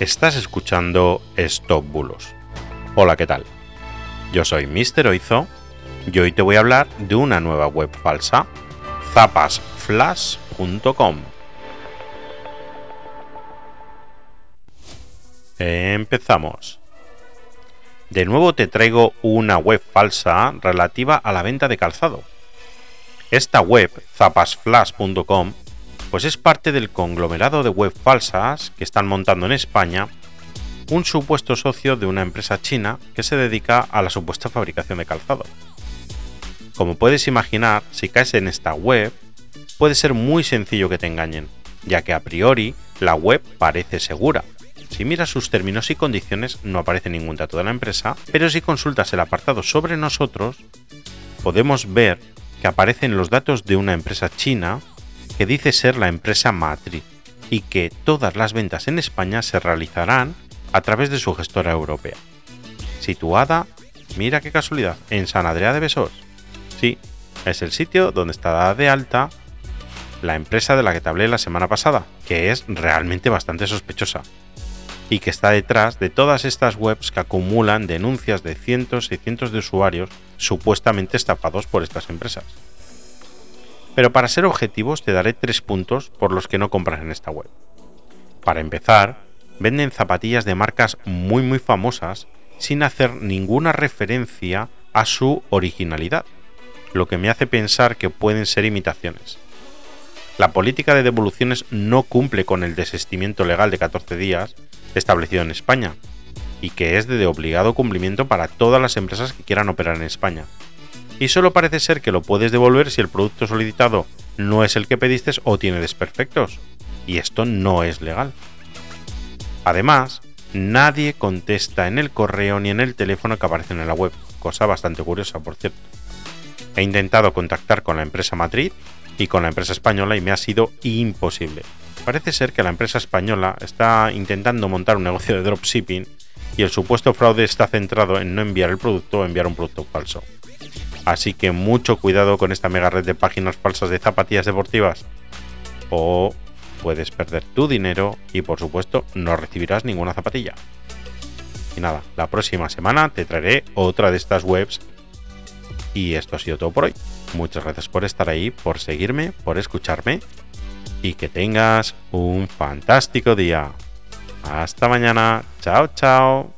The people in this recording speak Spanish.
Estás escuchando Stop Bulos. Hola, ¿qué tal? Yo soy Mr. Oizo y hoy te voy a hablar de una nueva web falsa, zapasflash.com. Empezamos. De nuevo te traigo una web falsa relativa a la venta de calzado. Esta web, zapasflash.com, pues es parte del conglomerado de web falsas que están montando en España un supuesto socio de una empresa china que se dedica a la supuesta fabricación de calzado. Como puedes imaginar, si caes en esta web, puede ser muy sencillo que te engañen, ya que a priori la web parece segura. Si miras sus términos y condiciones no aparece ningún dato de la empresa, pero si consultas el apartado sobre nosotros, podemos ver que aparecen los datos de una empresa china que dice ser la empresa matriz y que todas las ventas en España se realizarán a través de su gestora europea. Situada, mira qué casualidad, en San Adrià de Besós. Sí, es el sitio donde está de alta la empresa de la que te hablé la semana pasada, que es realmente bastante sospechosa y que está detrás de todas estas webs que acumulan denuncias de cientos y cientos de usuarios supuestamente estafados por estas empresas. Pero para ser objetivos te daré tres puntos por los que no compras en esta web. Para empezar, venden zapatillas de marcas muy muy famosas sin hacer ninguna referencia a su originalidad, lo que me hace pensar que pueden ser imitaciones. La política de devoluciones no cumple con el desistimiento legal de 14 días establecido en España, y que es de obligado cumplimiento para todas las empresas que quieran operar en España, y solo parece ser que lo puedes devolver si el producto solicitado no es el que pediste o tiene desperfectos. Y esto no es legal. Además, nadie contesta en el correo ni en el teléfono que aparecen en la web, cosa bastante curiosa, por cierto. He intentado contactar con la empresa matriz y con la empresa española y me ha sido imposible. Parece ser que la empresa española está intentando montar un negocio de dropshipping y el supuesto fraude está centrado en no enviar el producto o enviar un producto falso. Así que mucho cuidado con esta mega red de páginas falsas de zapatillas deportivas. O puedes perder tu dinero y por supuesto no recibirás ninguna zapatilla. Y nada, la próxima semana te traeré otra de estas webs. Y esto ha sido todo por hoy. Muchas gracias por estar ahí, por seguirme, por escucharme y que tengas un fantástico día. Hasta mañana. Chao, chao.